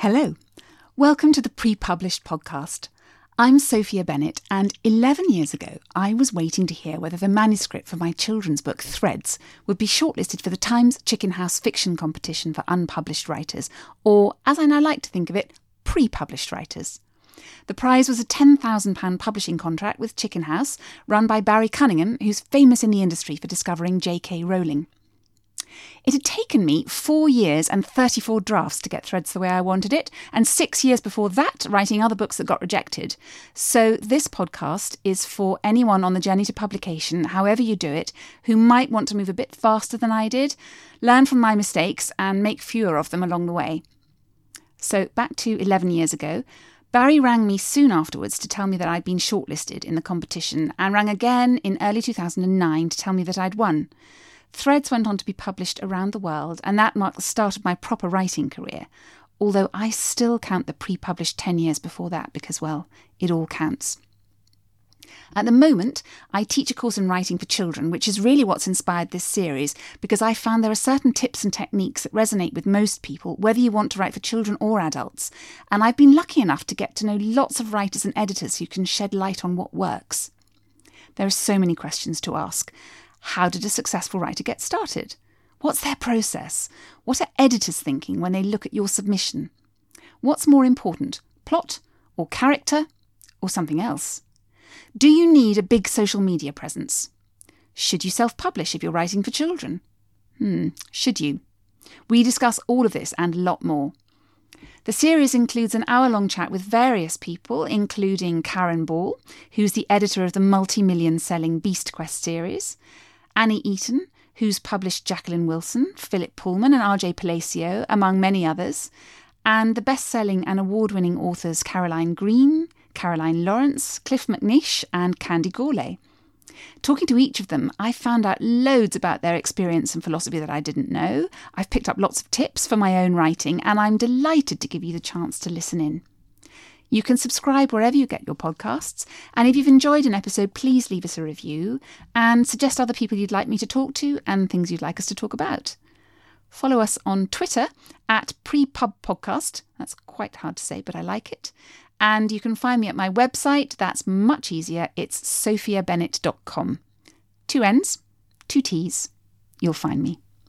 Hello. Welcome to the pre published podcast. I'm Sophia Bennett, and 11 years ago, I was waiting to hear whether the manuscript for my children's book, Threads, would be shortlisted for the Times Chicken House Fiction Competition for Unpublished Writers, or, as I now like to think of it, pre published writers. The prize was a £10,000 publishing contract with Chicken House, run by Barry Cunningham, who's famous in the industry for discovering J.K. Rowling. It had taken me four years and 34 drafts to get Threads the way I wanted it, and six years before that, writing other books that got rejected. So, this podcast is for anyone on the journey to publication, however you do it, who might want to move a bit faster than I did, learn from my mistakes, and make fewer of them along the way. So, back to 11 years ago. Barry rang me soon afterwards to tell me that I'd been shortlisted in the competition and rang again in early 2009 to tell me that I'd won. Threads went on to be published around the world, and that marked the start of my proper writing career. Although I still count the pre published 10 years before that because, well, it all counts. At the moment, I teach a course in writing for children, which is really what's inspired this series because I found there are certain tips and techniques that resonate with most people, whether you want to write for children or adults. And I've been lucky enough to get to know lots of writers and editors who can shed light on what works. There are so many questions to ask. How did a successful writer get started? What's their process? What are editors thinking when they look at your submission? What's more important, plot or character or something else? Do you need a big social media presence? Should you self publish if you're writing for children? Hmm, should you? We discuss all of this and a lot more. The series includes an hour long chat with various people, including Karen Ball, who's the editor of the multi million selling Beast Quest series, Annie Eaton, who's published Jacqueline Wilson, Philip Pullman, and R.J. Palacio, among many others, and the best selling and award winning authors Caroline Green, Caroline Lawrence, Cliff McNish, and Candy Gourlay. Talking to each of them, I found out loads about their experience and philosophy that I didn't know. I've picked up lots of tips for my own writing, and I'm delighted to give you the chance to listen in. You can subscribe wherever you get your podcasts. And if you've enjoyed an episode, please leave us a review and suggest other people you'd like me to talk to and things you'd like us to talk about. Follow us on Twitter at prepubpodcast. That's quite hard to say, but I like it. And you can find me at my website. That's much easier. It's sophiabennett.com. Two N's, two T's. You'll find me.